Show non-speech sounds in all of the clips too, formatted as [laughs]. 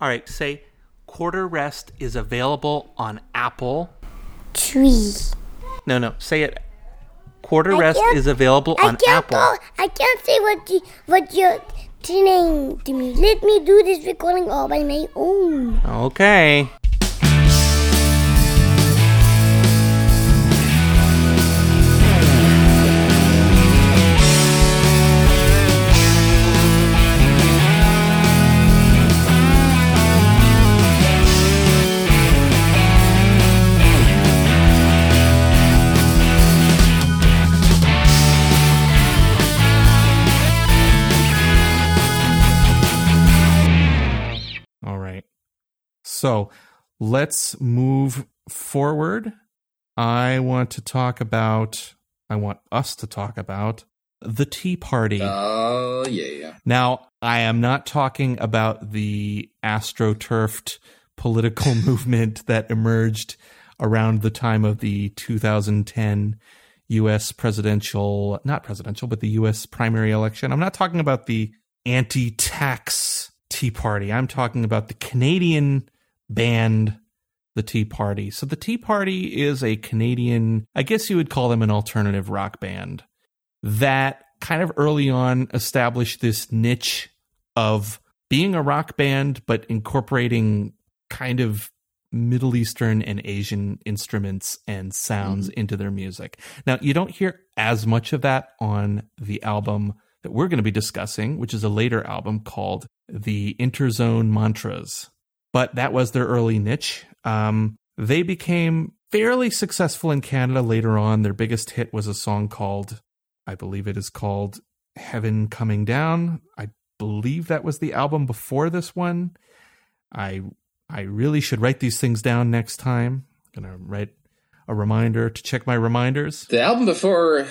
All right, say quarter rest is available on Apple. Tree. No, no, say it. Quarter I rest is available I on can't Apple. go. I can't say what you what you're saying to me. Let me do this recording all by my own. Okay. So let's move forward. I want to talk about, I want us to talk about the Tea Party. Oh yeah, yeah. Now, I am not talking about the astroturfed political [laughs] movement that emerged around the time of the 2010 US presidential, not presidential, but the US primary election. I'm not talking about the anti tax Tea Party. I'm talking about the Canadian band, the Tea Party. So the Tea Party is a Canadian, I guess you would call them an alternative rock band that kind of early on established this niche of being a rock band, but incorporating kind of Middle Eastern and Asian instruments and sounds mm-hmm. into their music. Now, you don't hear as much of that on the album that we're going to be discussing, which is a later album called The Interzone Mantras. But that was their early niche. Um, they became fairly successful in Canada later on. Their biggest hit was a song called I believe it is called Heaven Coming Down. I believe that was the album before this one. I I really should write these things down next time. I'm gonna write a reminder to check my reminders. The album before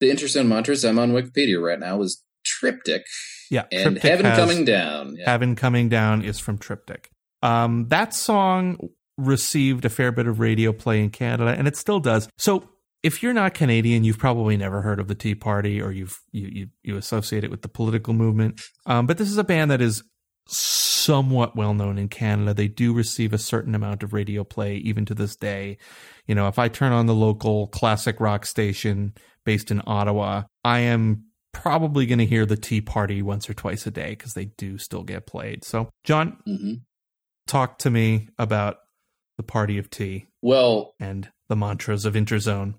the Interzone Mantras, I'm on Wikipedia right now, was Triptych Yeah, and Triptych Heaven Coming Down. Yeah. Heaven Coming Down is from Triptych. Um, that song received a fair bit of radio play in Canada, and it still does. So if you're not Canadian, you've probably never heard of the Tea Party, or you've you you, you associate it with the political movement. Um, but this is a band that is somewhat well known in Canada. They do receive a certain amount of radio play even to this day. You know, if I turn on the local classic rock station based in Ottawa, I am probably going to hear the Tea Party once or twice a day because they do still get played. So, John, hmm talk to me about the Party of Tea Well, and the mantras of Interzone.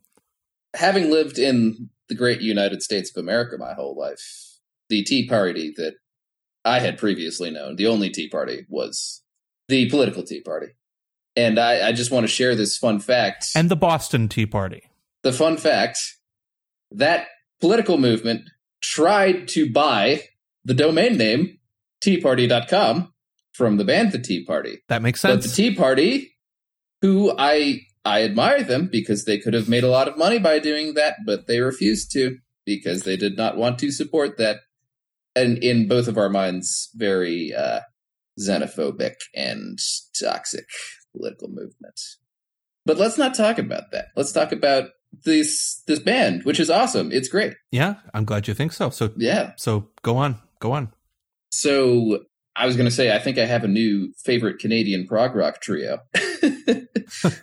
having lived in the great United States of America my whole life, the Tea Party that I had previously known, the only Tea Party, was the political Tea Party. And I, I just want to share this fun fact. And the Boston Tea Party. the fun fact that political movement tried to buy the domain name teaparty.com from the band The Tea Party. That makes sense. But the. Tea Party, who I I admire them because they could have made a lot of money by doing that, but they refused to because they did not want to support that. And in both of our minds, very uh, xenophobic and toxic political movement. But let's not talk about that. Let's talk about this this band, which is awesome. It's great. yeah, I'm glad you think so. So, Yeah. so go on, go on. So I was going to say, I think I have a new favorite Canadian prog rock trio. [laughs]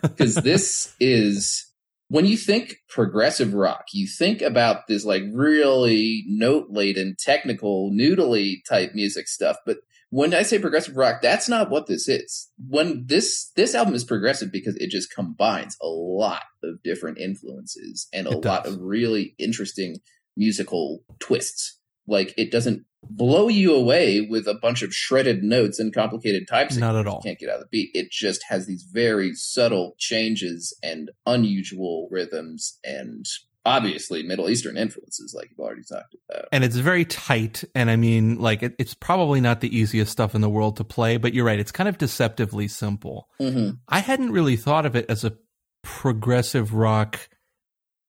Because this is, when you think progressive rock, you think about this like really note laden, technical, noodly type music stuff. But when I say progressive rock, that's not what this is. When this this album is progressive because it just combines a lot of different influences and a lot of really interesting musical twists. Like it doesn't blow you away with a bunch of shredded notes and complicated types Not at all. can't get out of the beat. It just has these very subtle changes and unusual rhythms and obviously Middle Eastern influences, like you've already talked about. and it's very tight and i mean like it, it's probably not the easiest stuff in the world to play but you're right it's kind of deceptively simple hmm i hadn't really thought of it as a progressive rock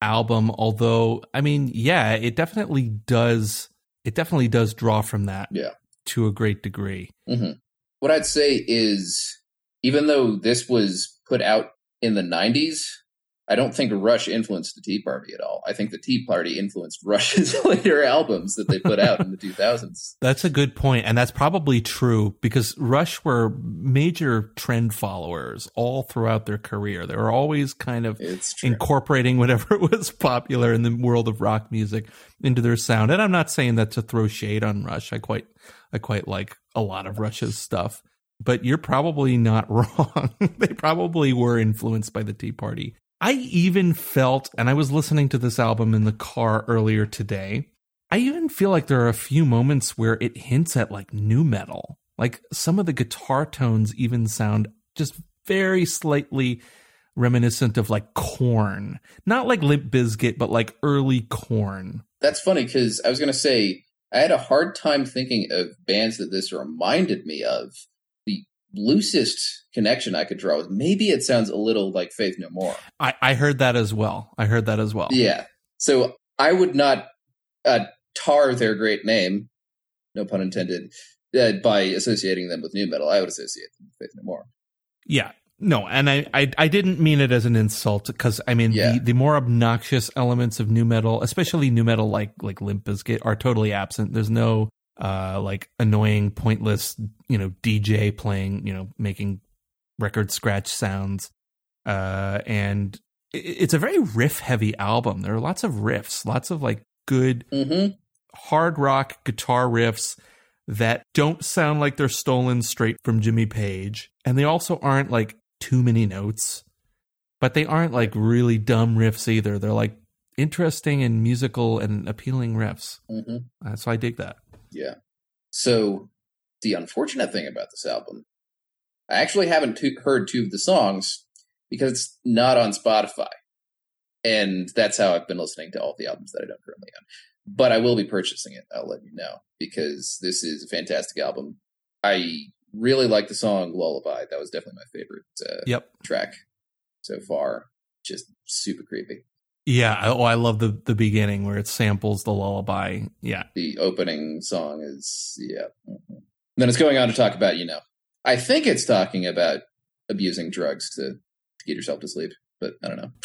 album although i mean yeah it definitely does it definitely does draw from that Yeah. to a great degree hmm What I'd say is, even though this was put out in the 90s, I don't think Rush influenced the Tea Party at all. I think the Tea Party influenced [laughs] Rush's later albums that they put out in the [laughs] 2000s. That's a good point, and that's probably true because Rush were major trend followers all throughout their career. They were always kind of incorporating whatever [laughs] was popular in the world of rock music into their sound. And I'm not saying that to throw shade on Rush. I quite I quite like a lot of Rush's stuff. But you're probably not wrong. they probably were influenced by the Tea Party. I even felt, and I was listening to this album in the car earlier today. I even feel like there are a few moments where it hints at like nu metal. Like some of the guitar tones even sound just very slightly reminiscent of like Korn. Not like Limp Bizkit, but like early Korn. That's funny because I was going to say I had a hard time thinking of bands that this reminded me of. Loosest connection I could draw was maybe it sounds a little like Faith No More. I, I heard that as well. I heard that as well. Yeah. So I would not uh, tar their great name, no pun intended, uh, by associating them with nu metal. I would associate them with Faith No More. Yeah. No, and I, I, I didn't mean it as an insult because I mean Yeah. the, the more obnoxious elements of nu metal, especially nu metal like like Limp Bizkit, are totally absent. There's no uh like annoying, pointless, you know, DJ playing, you know, making record scratch sounds. Uh and it's a very riff heavy album. There are lots of riffs, lots of like good Mm-hmm. hard rock guitar riffs that don't sound like they're stolen straight from Jimmy Page. And they also aren't like too many notes, but they aren't like really dumb riffs either. They're like interesting and musical and appealing riffs. Mm-hmm. Uh, so I dig that. Yeah. So the unfortunate thing about this album, I actually haven't t- heard two of the songs because it's not on Spotify. And that's how I've been listening to all the albums that I don't currently own. But I will be purchasing it. I'll let you know because this is a fantastic album. I really like the song Lullaby. That was definitely my favorite uh, Yep. track so far. Just super creepy. Yeah. Oh, I love the, the beginning where it samples the lullaby. Yeah. the opening song is yeah. Then it's going on to talk about you know, I think it's talking about abusing drugs to, to get yourself to sleep, but I don't know. [laughs]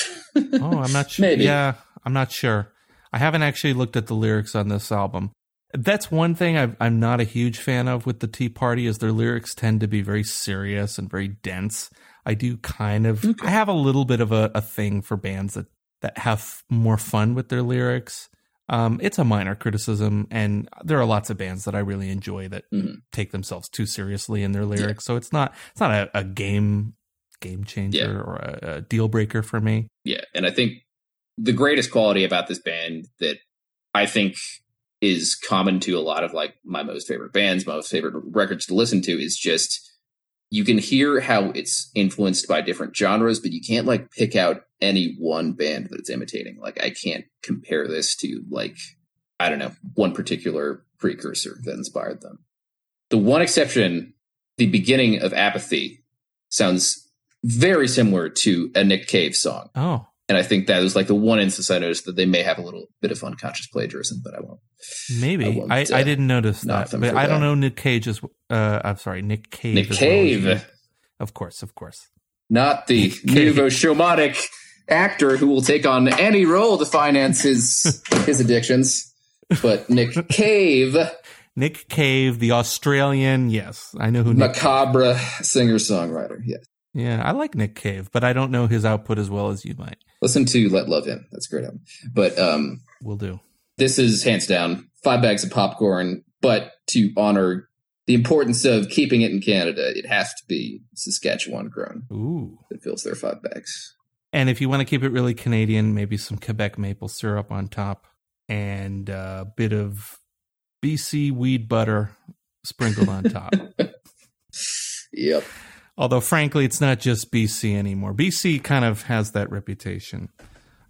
Oh, I'm not [laughs] sure. Maybe. Yeah, I'm not sure. I haven't actually looked at the lyrics on this album. That's one thing I've, I'm not a huge fan of with the Tea Party is their lyrics tend to be very serious and very dense. I do kind of. Okay. I have a little bit of a, a thing for bands that that have more fun with their lyrics. Um, it's a minor criticism, and there are lots of bands that I really enjoy that Mhm. take themselves too seriously in their lyrics. So it's not it's not a, a game game changer Yeah. or a, a deal breaker for me. Yeah, and I think the greatest quality about this band that I think is common to a lot of like my most favorite bands, my most favorite records to listen to is just you can hear how it's influenced by different genres, but you can't like pick out any one band that it's imitating. Like I can't compare this to like I don't know, one particular precursor that inspired them. The one exception, the beginning of Apathy sounds very similar to a Nick Cave song. Oh, And I think that was like the one instance I noticed that they may have a little bit of unconscious plagiarism, but I won't. I Maybe won't, I, I, uh, didn't notice that, but I don't know Nick Cage is. Uh, I'm sorry, Nick Cave. Nick as well Cave, of course, of course. not the Cave. nouveau shamanic actor who will take on any role to finance his [laughs] his addictions, but Nick Cave, Nick Cave, the Australian. Yes, I know who. Nick macabre singer songwriter. Yeah, Yeah, I like Nick Cave, but I don't know his output as well as you might. listen to "Let Love In." That's a great album. But um, Will do. this is hands down five bags of popcorn. But to honor the importance of keeping it in Canada, it has to be Saskatchewan grown Ooh. that fills their five bags. And if you want to keep it really Canadian, maybe some Quebec maple syrup on top and a bit of BC weed butter sprinkled on top. [laughs] Yep. Although, frankly, it's not just BC anymore. BC kind of has that reputation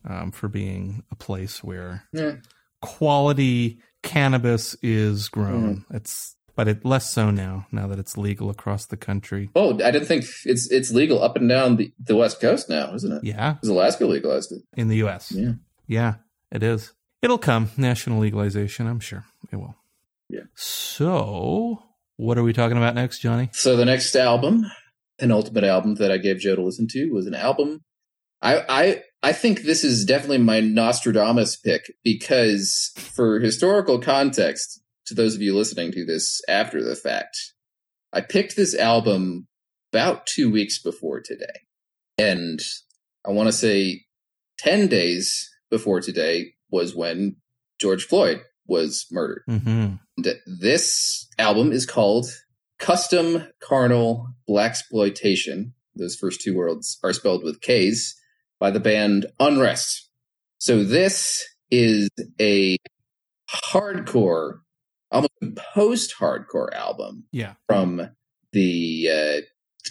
um, for being a place where Yeah. quality cannabis is grown. Mm-hmm. It's but it less so now. Now that it's legal across the country. Oh, I didn't think it's it's legal up and down the, the west coast now, isn't it? Yeah, Because Alaska legalized it. in the U.S. Yeah. Yeah, it is. It'll come national legalization. I'm sure it will. Yeah. So, what are we talking about next, Johnny? So the next album, penultimate album that I gave Joe to listen to, was an album I, I I think this is definitely my Nostradamus pick because, for historical context, to those of you listening to this after the fact, I picked this album about two weeks before today. And I want to say 10 days before today was when George Floyd was murdered. Mm-hmm. This album is called Kustom Karnal Blaxploitation. Those first two words are spelled with K's by the band Unrest. So this is a hardcore, almost post-hardcore album Yeah. from the uh,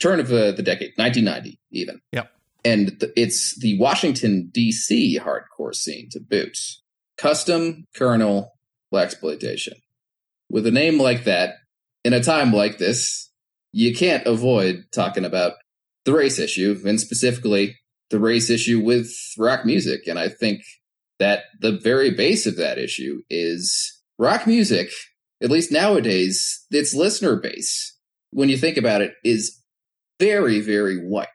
turn of the, the decade, 1990 even. Yep. And th- it's the Washington D.C. hardcore scene to boot. Kustom Karnal Blaxploitation. With a name like that, in a time like this, you can't avoid talking about the race issue, and specifically the race issue with rock music. And I think that the very base of that issue is rock music, at least nowadays, its listener base, when you think about it, is very, very white.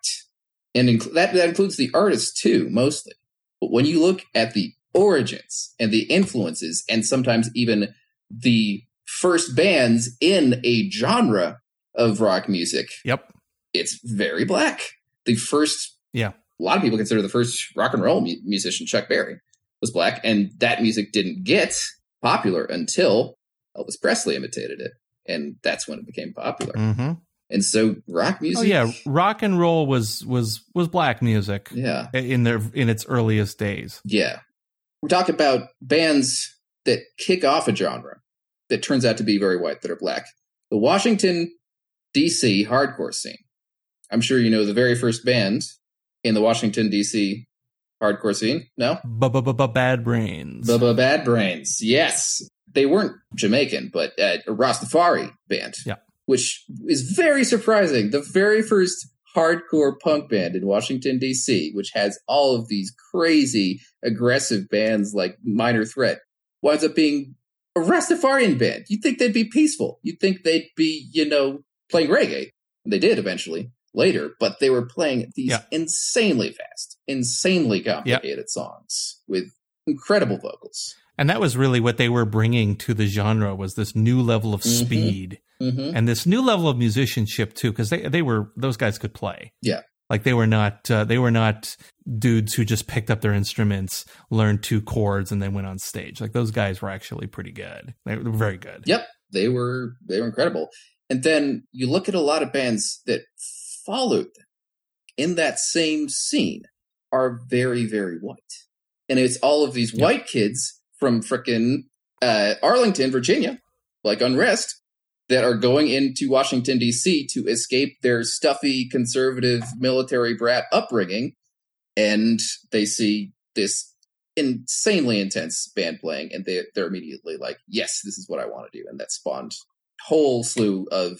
And inc- that, that includes the artists too, mostly. But when you look at the origins and the influences, and sometimes even the first bands in a genre of rock music, Yep. it's very black. The first, Yeah. a lot of people consider the first rock and roll mu- musician, Chuck Berry, was black, and that music didn't get popular until Elvis Presley imitated it, and that's when it became popular. Mm-hmm. And so, rock music, Oh yeah, rock and roll was was was black music yeah, in their in its earliest days. yeah. We're talking about bands that kick off a genre that turns out to be very white, that are black. The Washington D.C. hardcore scene. I'm sure you know the very first band in the Washington D.C. hardcore scene. No, Bad brains. Bad Brains. Yes, they weren't Jamaican, but uh, a Rastafari band. Yeah. which is very surprising. The very first hardcore punk band in Washington D.C., which has all of these crazy aggressive bands like Minor Threat, winds up being a Rastafarian band. You'd think they'd be peaceful. You'd think they'd be, you know, playing reggae. They did eventually later, but they were playing these Yeah. insanely fast, insanely complicated songs with incredible vocals. and that was really what they were bringing to the genre was this new level of Mhm. speed Mm-hmm. and this new level of musicianship too because they they were those guys could play Yeah. Like they were not uh, they were not dudes who just picked up their instruments learned two chords and then went on stage. Like those guys were actually pretty good. They were very good. Yep, they were they were incredible. And then you look at a lot of bands that followed them in that same scene are very very white, and it's all of these Yep. white kids from frickin' uh, Arlington, Virginia, like Unrest, that are going into Washington D.C. to escape their stuffy conservative military brat upbringing, and they see this insanely intense band playing, and they they're immediately like, "Yes, this is what I want to do," and that spawned a whole slew of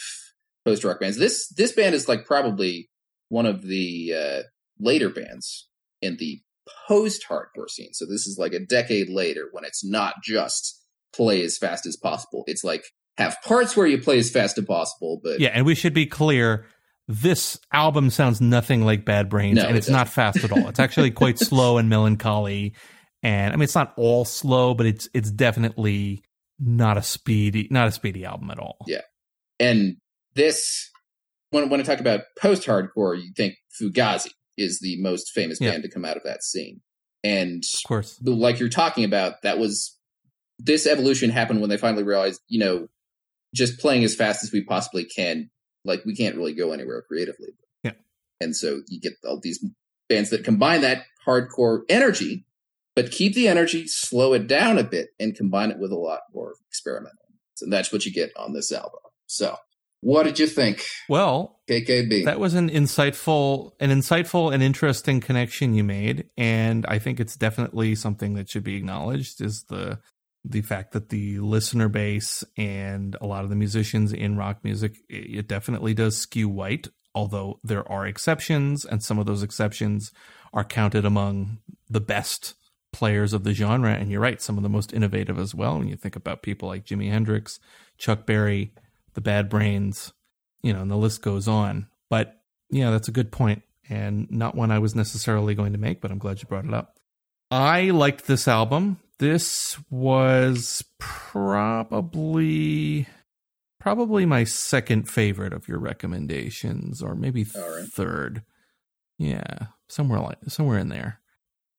post rock bands. This this band is like probably one of the uh, later bands in the post hardcore scene. So this is like a decade later when it's not just play as fast as possible. It's like have parts where you play as fast as possible, but yeah and we should be clear this album sounds nothing like bad brains No, and it it's not fast at all it's actually quite [laughs] slow and melancholy and i mean it's not all slow but it's it's definitely not a speedy not a speedy album at all Yeah. and this when when I talk about post hardcore, you think Fugazi is the most famous Yeah. band to come out of that scene. And of course like you're talking about, that was this evolution happened when they finally realized, you know, just playing as fast as we possibly can, like we can't really go anywhere creatively. Yeah. And so you get all these bands that combine that hardcore energy, but keep the energy, slow it down a bit, and combine it with a lot more experimental. And that's what you get on this album. So, what did you think, well KKB? That was an insightful, an insightful and interesting connection you made, and I think it's definitely something that should be acknowledged. Is the the fact that the listener base and a lot of the musicians in rock music, it definitely does skew white. Although there are exceptions, and some of those exceptions are counted among the best players of the genre. And you're right, some of the most innovative as well. When you think about people like Jimi Hendrix, Chuck Berry, the Bad Brains, you know, and the list goes on. But yeah, that's a good and not one I was necessarily going to make, but I'm glad you brought it up. I liked this album. This was probably probably my second favorite of your recommendations, or maybe right. third. Yeah, somewhere like somewhere in there.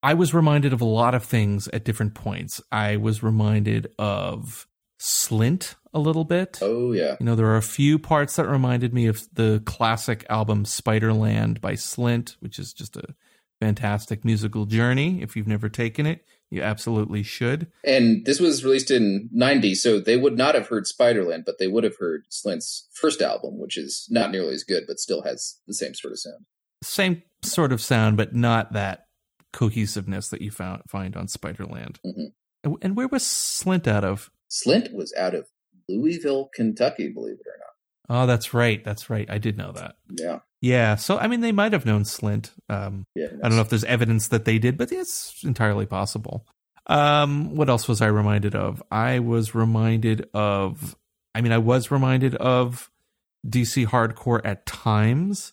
I was reminded of a lot of things at different points. I was reminded of Slint a little bit. Oh yeah. You know, there are a few parts that reminded me of the classic album Spiderland by Slint, which is just a fantastic musical journey. If you've never taken it, you absolutely should. And this was released in 90, so they would not have heard Spiderland, but they would have heard Slint's first album, which is not nearly as good, but still has the same sort of sound. Same sort of sound, but not that cohesiveness that you found, find on Spiderland. Mhm. And- And where was Slint out of? Slint was out of Louisville, Kentucky, believe it or not. Oh, that's right. That's right. I did know that. Yeah. Yeah. So, I mean, they might have known Slint. Um, Yeah. I don't know if there's evidence that they did, but it's entirely possible. Um, what else was I reminded of? I was reminded of, I mean, I was reminded of DC hardcore at times,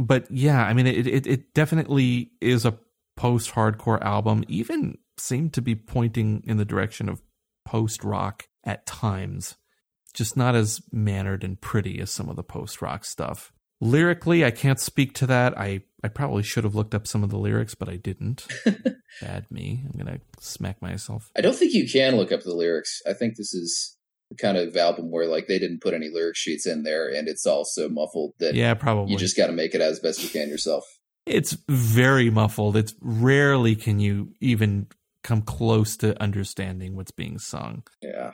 but yeah, I mean, it it, it definitely is a post hardcore album. Even seemed to be pointing in the direction of post rock at times, just not as mannered and pretty as some of the post rock stuff. Lyrically, I can't speak to that. I, I probably should have looked up some of the lyrics, but I didn't. [laughs] Bad me. I'm going to smack myself. I don't think you can look up the lyrics. I think this is the kind of album where like they didn't put any lyric sheets in there and it's all so muffled that Yeah, probably. you just got to make it as best you can yourself. it's very muffled. It's rarely can you even come close to understanding what's being sung. Yeah.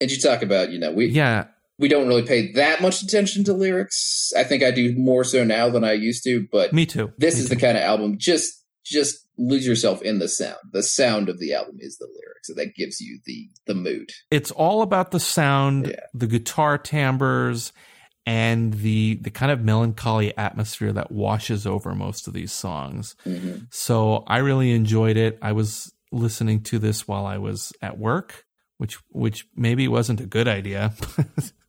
And you talk about, you know, we Yeah, we don't really pay that much attention to lyrics. I think I do more so now than I used to, but me too. this Me is too. the kind of album just just lose yourself in the sound. The sound of the album is the lyrics. So that gives you the the mood. it's all about the sound, Yeah. the guitar timbres, and the the kind of melancholy atmosphere that washes over most of these songs. hmm So I really enjoyed it. I was listening to this while I was at work, which which maybe wasn't a good idea. [laughs]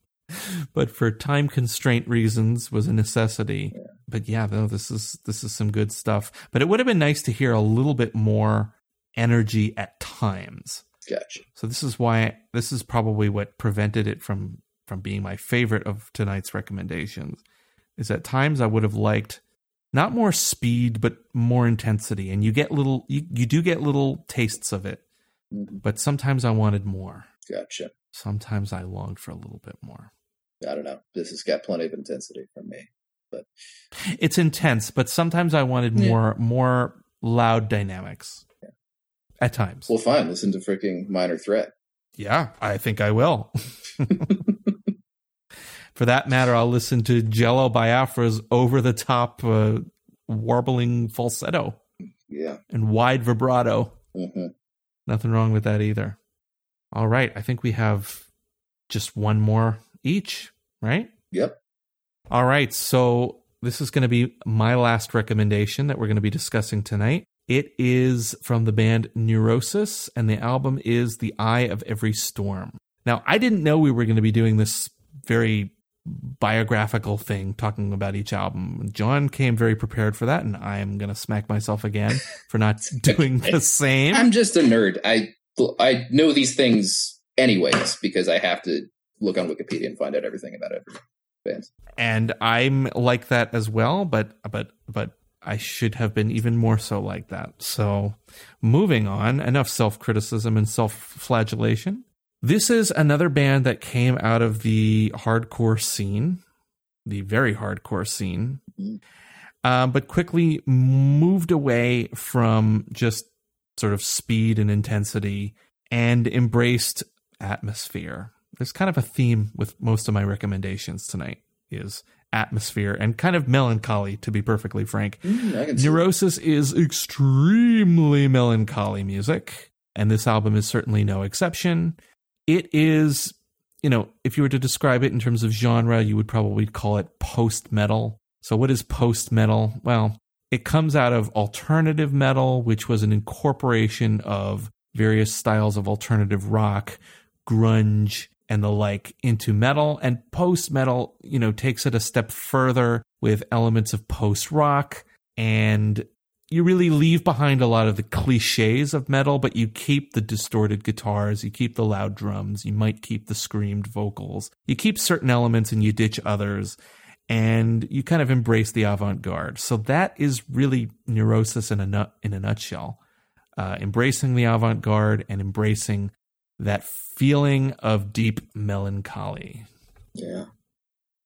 but for time constraint reasons was a necessity. But yeah, no, this is this is some good stuff. But it would have been nice to hear a little bit more energy at times. Gotcha. So this is why this is probably what prevented it from from being my favorite of tonight's recommendations. Is at times I would have liked not more speed but more intensity and you get little you, you do get little tastes of it Mhm. but sometimes I wanted more. Gotcha. Sometimes I longed for a little bit more. I don't know. This has got plenty of intensity for me. But it's intense, but sometimes I wanted Yeah. more more loud dynamics. At times. Well, fine. Listen to freaking Minor Threat. Yeah, I think I will. [laughs] For that matter, I'll listen to Jello Biafra's over the top uh, warbling falsetto Yeah. and wide vibrato. hmm Nothing wrong with that either. All right, I think we have just one more each, right? Yep. All right, so this is going to be my last recommendation that we're going to be discussing tonight. It is from the band Neurosis, and the album is The Eye of Every Storm. Now, I didn't know we were going to be doing this very biographical thing, talking about each album. John came very prepared for that, and I am going to smack myself again for not [laughs] doing the same. I'm just a nerd. I I know these things anyways because I have to look on Wikipedia and find out everything about every band. and I'm like that as well, but but but I should have been even more so like that. So, moving on, enough self-criticism and self-flagellation. This is another band that came out of the hardcore scene, the very hardcore scene, Mhm. uh, but quickly moved away from just sort of speed and intensity and embraced atmosphere. There's kind of a theme with most of my recommendations tonight is atmosphere and kind of melancholy to be perfectly frank. Mm. Neurosis is extremely melancholy music, and this album is certainly no exception. It is, you know, if you were to describe it in terms of genre, you would probably call it post metal. So, what is post metal? Well, it comes out of alternative metal, which was an incorporation of various styles of alternative rock, grunge, and the like into metal. And post metal, you know, takes it a step further with elements of post rock, and you really leave behind a lot of the cliches of metal, but you keep the distorted guitars, you keep the loud drums, you might keep the screamed vocals, you keep certain elements and you ditch others, and you kind of embrace the avant garde. So that is really neurosis in a in a nutshell. Uh, embracing the avant garde and embracing that feeling of deep melancholy. Yeah.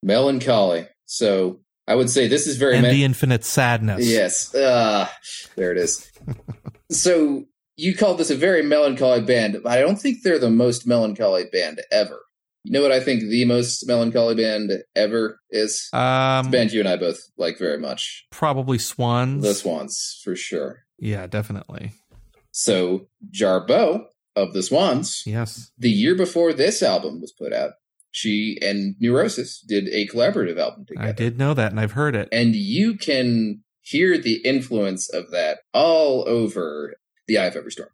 Melancholy. So I would say this is very and me- the infinite sadness. Yes. Uh, there it is. [laughs] so you called this a very melancholy band, but I don't think they're the most melancholy band ever. You know what I think the most melancholy band ever is? Um, band you and I both like very much. probably Swans. The Swans, for sure. Yeah, definitely. So Jarboe of the Swans, Yes. the year before this album was put out, she and Neurosis did a collaborative album together. I did know that and I've heard it. And you can hear the influence of that all over the Eye of Every Storm.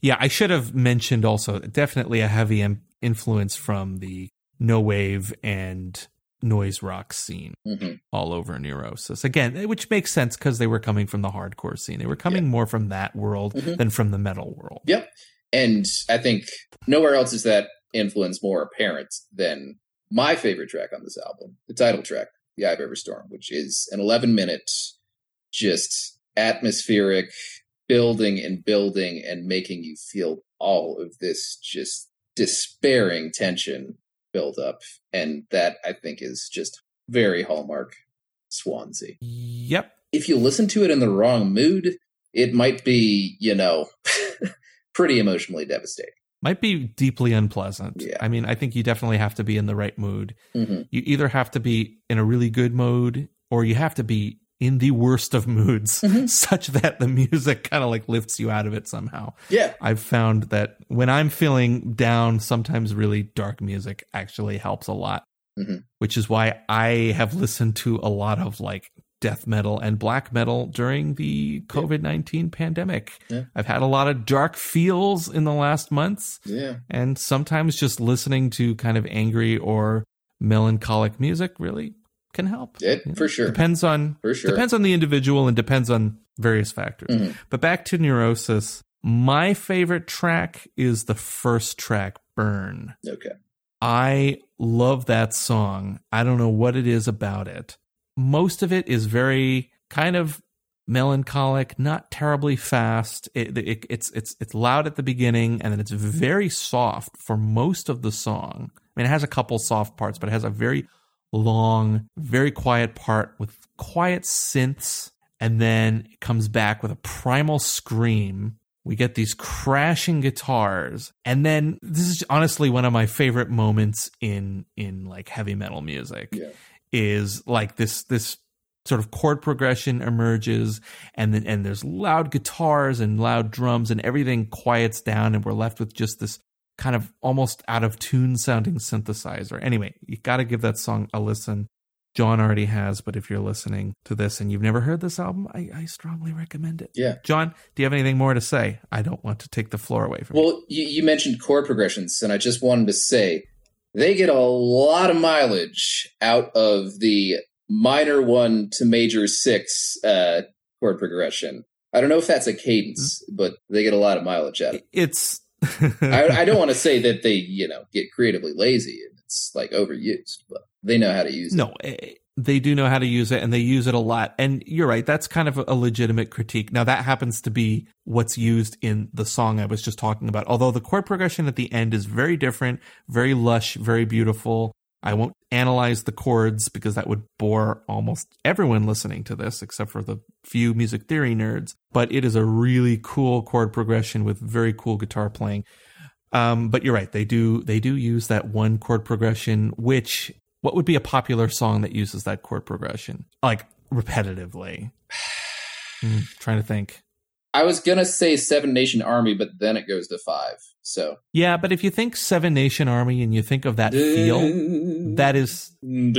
Yeah, I should have mentioned also definitely a heavy im- influence from the no wave and noise rock scene hmm all over Neurosis. Again, which makes sense because they were coming from the hardcore scene. They were coming more from that world Mhm. than from the metal world. Yep. And I think nowhere else is that influence more apparent than my favorite track on this album, the title track, The Eye of Every Storm, which is an 11 minute, just atmospheric building and building and making you feel all of this just despairing tension build up. And that I think is just very hallmark Swansea Yep. if you listen to it in the wrong mood, it might be, you know, [laughs] pretty emotionally devastating. Might be deeply unpleasant. Yeah. I mean, I think you definitely have to be in the right mood. hmm You either have to be in a really good mood or you have to be in the worst of moods Mhm. [laughs] such that the music kind of like lifts you out of it somehow. Yeah. I've found that when I'm feeling down, sometimes really dark music actually helps a lot, Mhm. which is why I have listened to a lot of like death metal and black metal during the COVID 19 pandemic. Yeah. I've had a lot of dark feels in the last months, Yeah. and sometimes just listening to kind of angry or melancholic music really can help. It, You know? for sure. Depends on For sure. depends on the individual and depends on various factors. Mhm. But back to Neurosis, my favorite track is the first track, Burn. Okay. I love that song. I don't know what it is about it. Most of it is very kind of melancholic, not terribly fast. It, it, it's it's it's loud at the beginning and then it's very soft for most of the song. I mean, it has a couple soft parts, but it has a very long, very quiet part with quiet synths, and then it comes back with a primal scream. We get these crashing guitars, and then this is honestly one of my favorite moments in in like heavy metal music. Yeah. Is like this this sort of chord progression emerges and then and there's loud guitars and loud drums and everything quiets down and we're left with just this kind of almost out of tune sounding synthesizer. Anyway, you got to give that song a listen. John already has, but if you're listening to this and you've never heard this album, I, I strongly recommend it. Yeah. John, do you have anything more to say? I don't want to take the floor away from you. Well, you, you mentioned chord progressions, and I just wanted to say they get a lot of mileage out of the minor one to major six uh, chord progression. I don't know if that's a cadence, but they get a lot of mileage out of it. It's. I, I don't [laughs] want to say that they, you know, get creatively lazy and it's like overused, but they know how to use it. No, they do know how to use it and they use it a lot. And you're right, that's kind of a legitimate critique. Now, that happens to be what's used in the song I was just talking about. Although the chord progression at the end is very different, very lush, very beautiful. I won't analyze the chords because that would bore almost everyone listening to this, except for the few music theory nerds. But it is a really cool chord progression with very cool guitar playing. Um, but you're right; they do they do use that one chord progression. Which what would be a popular song that uses that chord progression like repetitively? [sighs] Hmm, trying to think. I was going to say Seven Nation Army, but then it goes to five. So. Yeah, but if you think Seven Nation Army and you think of that feel, that is and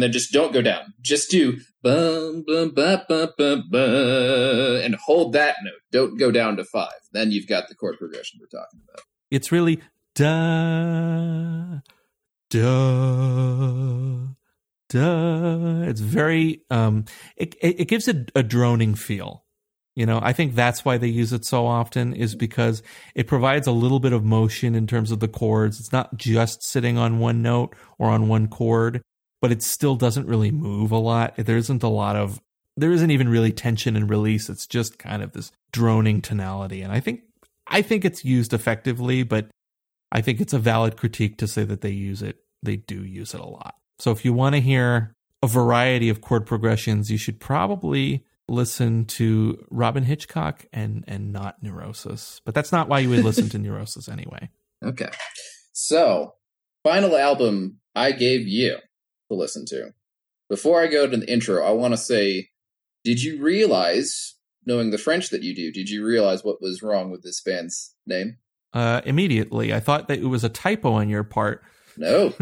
then just don't go down. Just do bum bum ba ba ba ba and hold that note. Don't go down to five. Then you've got the chord progression we're talking about. it's really da da duh. It's very um it it, it gives it a droning feel. You know, I think that's why they use it so often is because it provides a little bit of motion in terms of the chords. It's not just sitting on one note or on one chord, but it still doesn't really move a lot. There isn't a lot of there isn't even really tension and release. It's just kind of this droning tonality. And I think I think it's used effectively, but I think it's a valid critique to say that they use it. They do use it a lot. So if you want to hear a variety of chord progressions, you should probably listen to Robyn Hitchcock and and not Neurosis. But that's not why you would listen to [laughs] Neurosis anyway. Okay. So, final album I gave you to listen to. Before I go to the intro, I want to say did you realize, knowing the French that you do, did you realize what was wrong with this band's name? Uh, immediately, I thought that it was a typo on your part. No,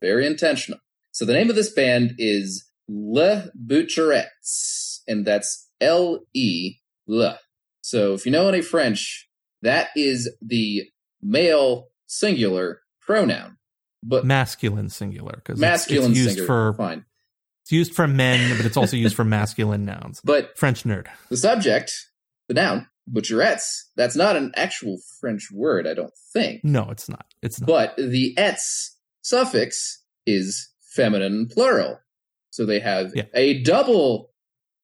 very intentional. So the name of this band is Le Butcherettes, and that's L E Le. So if you know any French, that is the male singular pronoun, but Masculine singular because masculine it's, it's used singular. for fine. it's used for men, but it's also used for masculine nouns. But French nerd. the subject, the noun, butcherettes, that's not an actual French word, I don't think. No, it's not. It's not. But the ets suffix is feminine plural. So they have Yeah. a double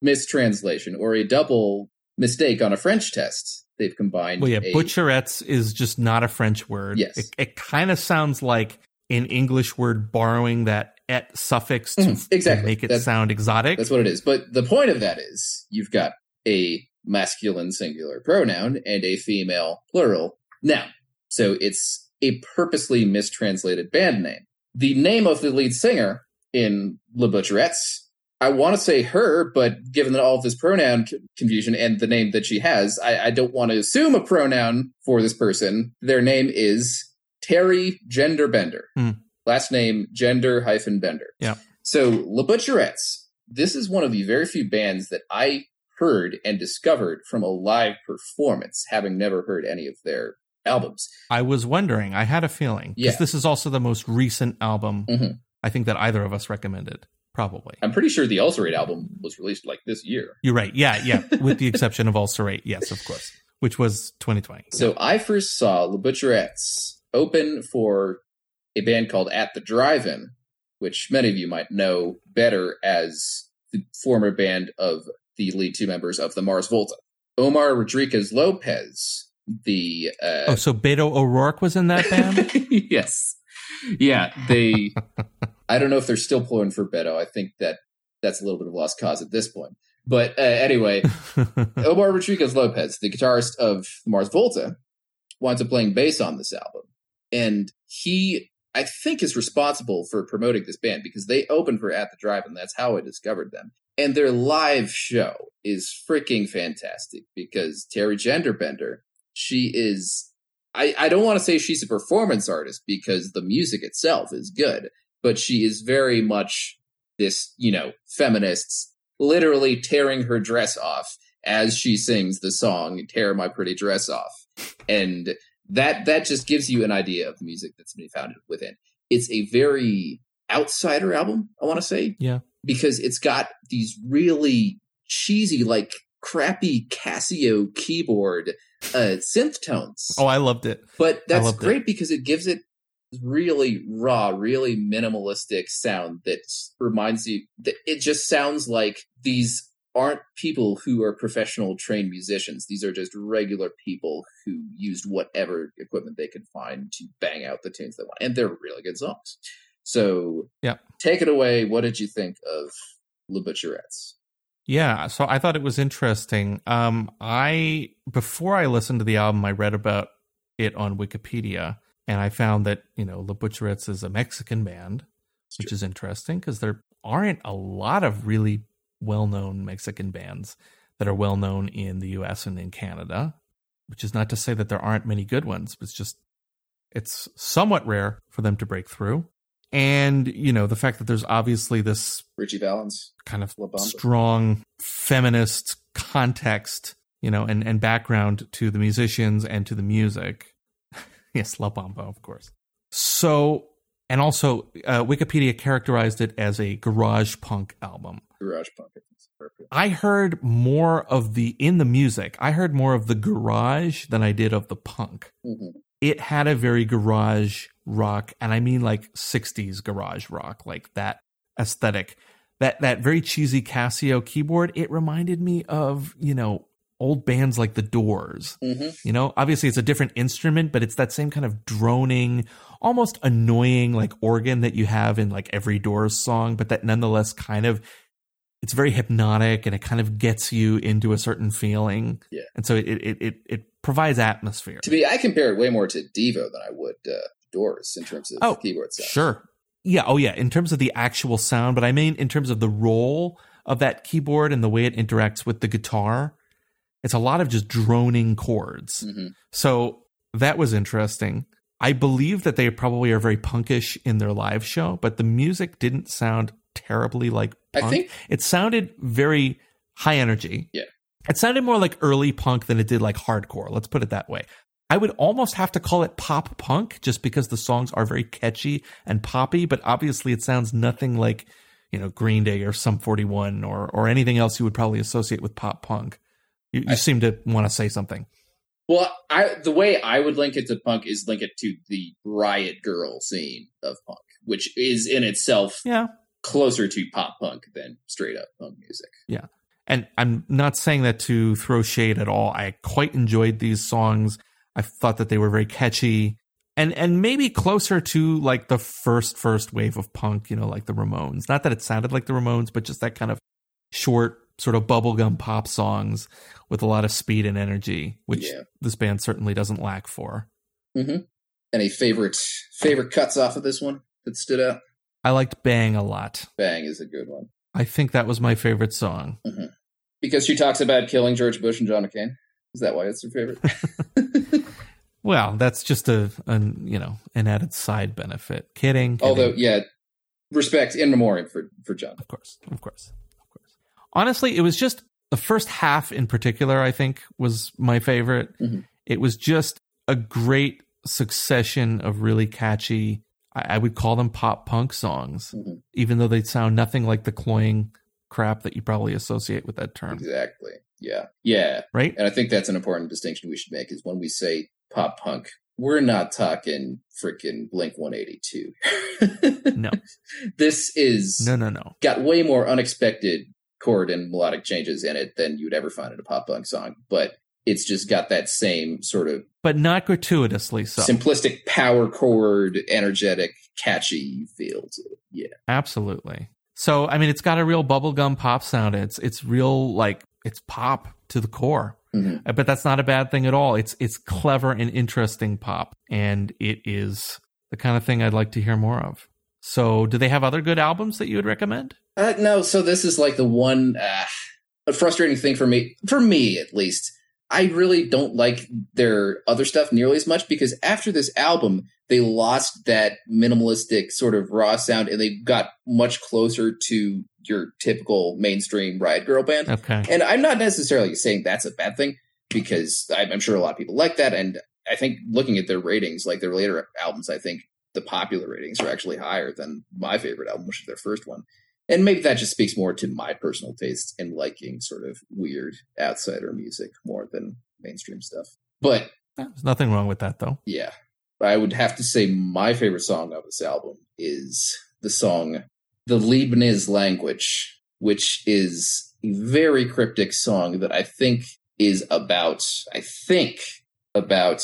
mistranslation or a double mistake on a French test. They've combined. Well, yeah, a- butcherettes is just not a French word. Yes. It, it kind of sounds like an English word borrowing that et suffix to, Mhm, exactly. to make it That's- sound exotic. That's what it is. But the point of that is you've got a masculine singular pronoun and a female plural noun. So it's a purposely mistranslated band name. The name of the lead singer in Le Butcherettes, I want to say her, but given that all of this pronoun c- confusion and the name that she has, I, I don't want to assume a pronoun for this person. Their name is Teri Gender Bender. Hmm. Last name Gender hyphen Bender. Yeah. So Le Butcherettes, this is one of the very few bands that I heard and discovered from a live performance, having never heard any of their albums. I was wondering. I had a feeling Yeah. this is also the most recent album Mhm. I think that either of us recommended. Probably. I'm pretty sure the Ulcerate album was released like this year. You're right. Yeah, yeah. [laughs] With the exception of Ulcerate, yes, of course, which was 2020. So I first saw Le Butcherettes open for a band called At the Drive-In, which many of you might know better as the former band of the lead two members of the Mars Volta. Omar Rodriguez Lopez, the uh, oh, so Beto O'Rourke was in that band. [laughs] yes. Yeah, they. I don't know if they're still pulling for Beto. I think that that's a little bit of lost cause at this point. But uh, anyway, [laughs] Omar Rodriguez Lopez, the guitarist of Mars Volta, winds up playing bass on this album. And he, I think, is responsible for promoting this band because they opened for At the Drive, and that's how I discovered them. And their live show is freaking fantastic because Teri Genderbender, she is. I, I don't want to say she's a performance artist because the music itself is good, but she is very much this, you know, feminists literally tearing her dress off as she sings the song "Tear My Pretty Dress Off," and that that just gives you an idea of the music that's been found within. It's a very outsider album, I want to say, Yeah. Because it's got these really cheesy, like crappy Casio keyboard uh, synth tones. oh, I loved it. But that's loved it. great because it gives it really raw, really minimalistic sound that reminds you that it just sounds like these aren't people who are professional trained musicians. These are just regular people who used whatever equipment they could find to bang out the tunes they want. And they're really good songs. So Yep. take it away. What did you think of Le Butcherettes? Yeah, so I thought it was interesting. Um, I before I listened to the album, I read about it on Wikipedia, and I found that you know La Butcherettes is a Mexican band, which is interesting because there aren't a lot of really well-known Mexican bands that are well known in the U.S. and in Canada. Which is not to say that there aren't many good ones. It's just it's somewhat rare for them to break through, and you know the fact that there's obviously this Ritchie Valens. kind of strong feminist context, you know, and, and background to the musicians and to the music. [laughs] yes, La Bamba, of course. So and also uh, Wikipedia characterized it as a garage punk album. Garage punk. I think is appropriate. I heard more of the in the music. I heard more of the garage than I did of the punk. Mhm. It had a very garage rock, and I mean like '60s garage rock, like that aesthetic. That that very cheesy Casio keyboard. It reminded me of you know old bands like the Doors. Mhm. You know, obviously it's a different instrument, but it's that same kind of droning, almost annoying like organ that you have in like every Doors song, but that nonetheless kind of it's very hypnotic and it kind of gets you into a certain feeling. Yeah. And so it it it, it provides atmosphere. To me, I compare it way more to Devo than I would uh, Doors in terms of Oh, keyboard sound. Sure. Yeah, oh yeah, in terms of the actual sound, but I mean in terms of the role of that keyboard and the way it interacts with the guitar. It's a lot of just droning chords. hmm So that was interesting. I believe that they probably are very punkish in their live show, but the music didn't sound terribly like I think it sounded very high energy. Yeah. It sounded more like early punk than it did like hardcore. Let's put it that way. I would almost have to call it pop punk just because the songs are very catchy and poppy, but obviously it sounds nothing like, you know, Green Day or Sum 41 or or anything else you would probably associate with pop punk. You, you I- seem to want to say something. Well, I the way I would link it to punk is link it to the riot girl scene of punk, which is in itself Yeah. closer to pop punk than straight up punk music. And I'm not saying that to throw shade at all. I quite enjoyed these songs. I thought that they were very catchy and and maybe closer to like the first first wave of punk, you know, like the Ramones. Not that it sounded like the Ramones, but just that kind of short sort of bubblegum pop songs with a lot of speed and energy, which Yeah. this band certainly doesn't lack for. Mm-hmm. Any favorite favorite cuts off of this one that stood out? I liked Bang a lot. Bang is a good one I think that was my favorite song. Mm-hmm. Because she talks about killing George Bush and John McCain. Is that why it's her favorite? [laughs] Well, that's just a, an you know an added side benefit. Kidding. kidding. Although, yeah, respect in memoriam for for John. Of course, of course, of course. Honestly, it was just the first half in particular, I think, was my favorite. Mhm. It was just a great succession of really catchy, I, I would call them pop punk songs, Mhm. even though they sound nothing like the cloying crap that you probably associate with that term, Exactly. Yeah. Yeah. right? And I think that's an important distinction we should make is when we say pop punk, we're not talking freaking Blink 182. No. [laughs] This is No, no, no. got way more unexpected chord and melodic changes in it than you'd ever find in a pop punk song, but it's just got that same sort of But not gratuitously so. simplistic power chord, energetic, catchy feel to it. Yeah. Absolutely. So I mean, it's got a real bubblegum pop sound. It's it's real like it's pop to the core. Mhm. Uh, But that's not a bad thing at all. It's it's clever and interesting pop, and it is the kind of thing I'd like to hear more of. So, do they have other good albums that you would recommend? Uh, no, so this is like the one uh, a frustrating thing for me, for me at least. I really don't like their other stuff nearly as much because after this album, they lost that minimalistic sort of raw sound and they got much closer to your typical mainstream riot girl band. Okay. And I'm not necessarily saying that's a bad thing because I'm, I'm sure a lot of people like that. And I think looking at their ratings, like their later albums, I think the popular ratings are actually higher than my favorite album, which is their first one. And maybe that just speaks more to my personal tastes in liking sort of weird outsider music more than mainstream stuff. But There's nothing wrong with that, though. yeah, I would have to say my favorite song of this album is the song The Leibniz Language, which is a very cryptic song that I think is about, I think, about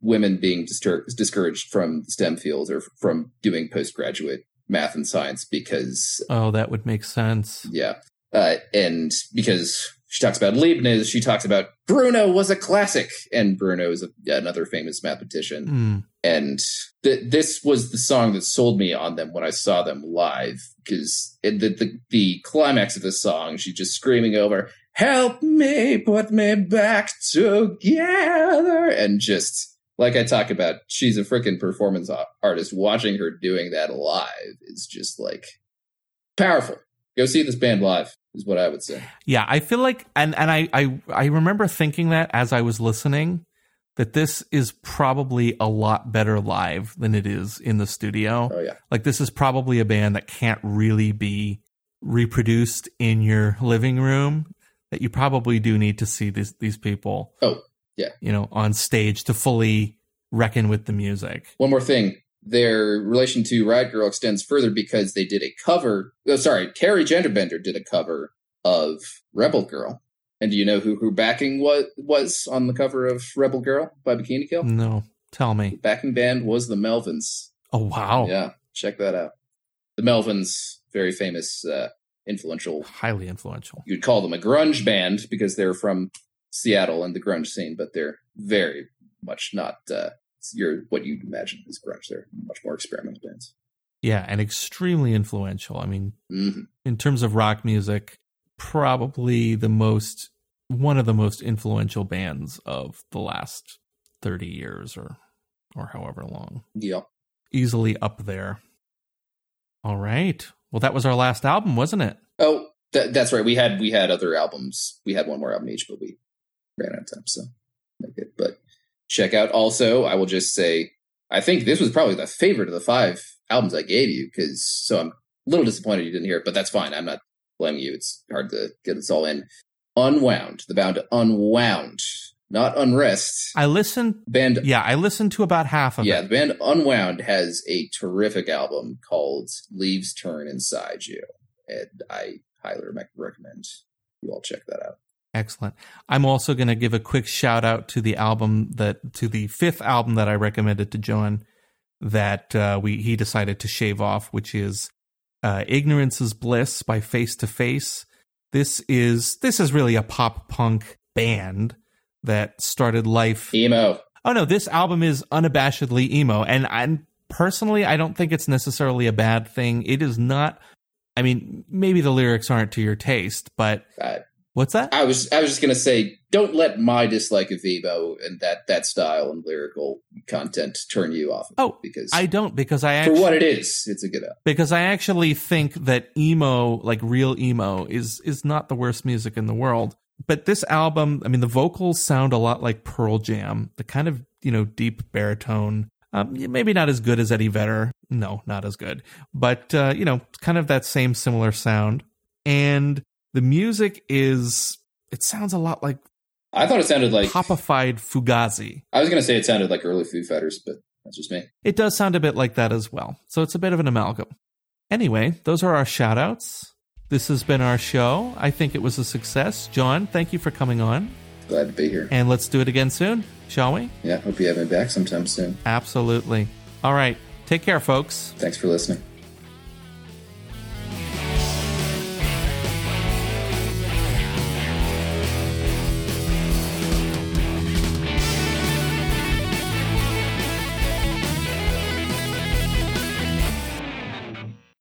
women being distur- discouraged from STEM fields or from doing postgraduate math and science because Oh, that would make sense. yeah. Uh, and because she talks about Leibniz, she talks about Bruno was a classic, and Bruno is a, another famous mathematician. Hmm. And th- this was the song that sold me on them when I saw them live because the, the the climax of the song, she's just screaming over, "Help me, put me back together," and just like I talk about, she's a freaking performance artist. Watching her doing that live is just like powerful. Go see this band live is what I would say. Yeah, I feel like, and and I I I remember thinking that as I was listening, that this is probably a lot better live than it is in the studio. Oh yeah. Like this is probably a band that can't really be reproduced in your living room. That you probably do need to see these these people. Oh, yeah. You know, on stage to fully reckon with the music. One more thing. Their relation to Riot Girl extends further because they did a cover. Oh, sorry, Teri Genderbender did a cover of Rebel Girl. And do you know who her backing what was on the cover of Rebel Girl by Bikini Kill? No, tell me. Backing band was the Melvins. Oh wow. Yeah, check that out. The Melvins, very famous, uh, influential. Highly influential. You'd call them a grunge band because they're from Seattle and the grunge scene, but they're very much not uh, your what you'd imagine as grunge. They're much more experimental bands. Yeah, and extremely influential. I mean, hmm in terms of rock music, probably the most one of the most influential bands of the last 30 years or or however long. Yeah. Easily up there. All right. Well, that was our last album, wasn't it? Oh, that, that's right. We had we had other albums. We had one more album each, but we ran out of time. So okay. But check out also. I will just say, I think this was probably the favorite of the five albums I gave you. Because so I'm a little disappointed you didn't hear it, but that's fine. I'm not blaming you. It's hard to get this all in. Unwound, the bound to unwound, not unrest. I listened Band yeah, I listened to about half of yeah, it. Yeah, the band Unwound has a terrific album called Leaves Turn Inside You. And I highly recommend you all check that out. Excellent. I'm also going to give a quick shout out to the album that to the fifth album that I recommended to John that uh, we he decided to shave off, which is uh, "Ignorance is Bliss" by Face to Face. This is this is really a pop punk band that started life. Emo. Oh no, this album is unabashedly emo, and I personally I don't think it's necessarily a bad thing. It is not. I mean, maybe the lyrics aren't to your taste, but Uh, what's that? I was I was just gonna say, don't let my dislike of emo and that that style and lyrical content turn you off. Of Oh, because I don't because I for actually, what it is, it's a good album. because I actually think that emo, like real emo, is is not the worst music in the world. But this album, I mean, the vocals sound a lot like Pearl Jam, the kind of you know deep baritone. Um, maybe not as good as Eddie Vedder. No, not as good. But uh, you know, kind of that same similar sound. And the music is it sounds a lot like I thought it sounded like popified Fugazi. I was gonna say it sounded like early Foo Fighters, but that's just me. It does sound a bit like that as well. So it's a bit of an amalgam. Anyway, those are our shout outs. This has been our show. I think it was a success. John, thank you for coming on. Glad to be here. And let's do it again soon, shall we? Yeah, hope you have me back sometime soon. Absolutely. All right. Take care, folks. Thanks for listening.